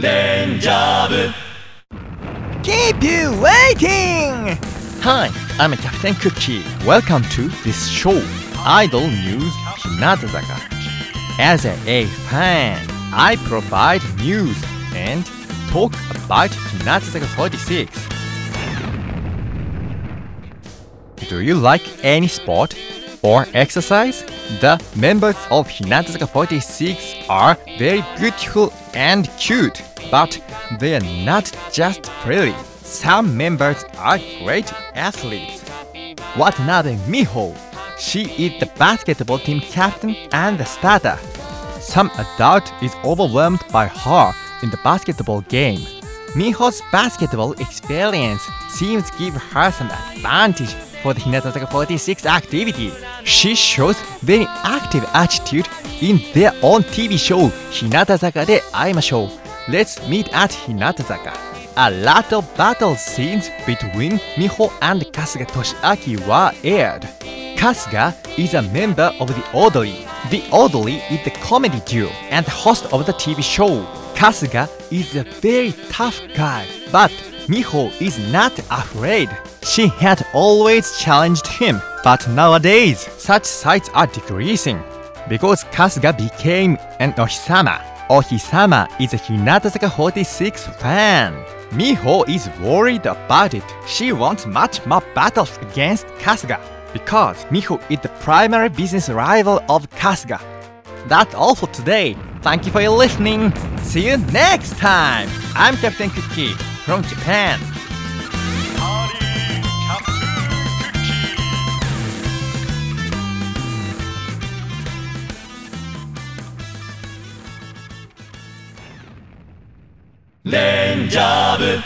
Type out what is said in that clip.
レンジャー部 Keep you waiting! Hi, I'm Captain Cookie. Welcome to this show, Idol News Hinatazaka. As a A fan, I provide news and talk about Hinatazaka 46. Do you like any sport Or exercise? The members of Hinatazaka 46 are very beautiful and cute, but they are not just pretty. Some members are great athletes. Watanabe Miho. She is the basketball team captain and the starter. Some adult is overwhelmed by her in the basketball game. Miho's basketball experience seems to give her some advantage for the Hinata 46 activity. She shows very active attitude in their own TV show Hinata de Aimashou. Let's meet at Hinata A lot of battle scenes between Miho and Kasuga Toshiaki were aired. Kasuga is a member of the Audrey. The Audrey is the comedy duo and host of the TV show. Kasuga is a very tough guy, but Miho is not afraid. She had always challenged him, but nowadays such sights are decreasing because Kasuga became an Ohisama. Ohisama is a Hinata 46 fan. Miho is worried about it. She wants much more battles against Kasuga because Miho is the primary business rival of Kasuga. That's all for today. Thank you for your listening. See you next time. I'm Captain Cookie from Japan. Name job.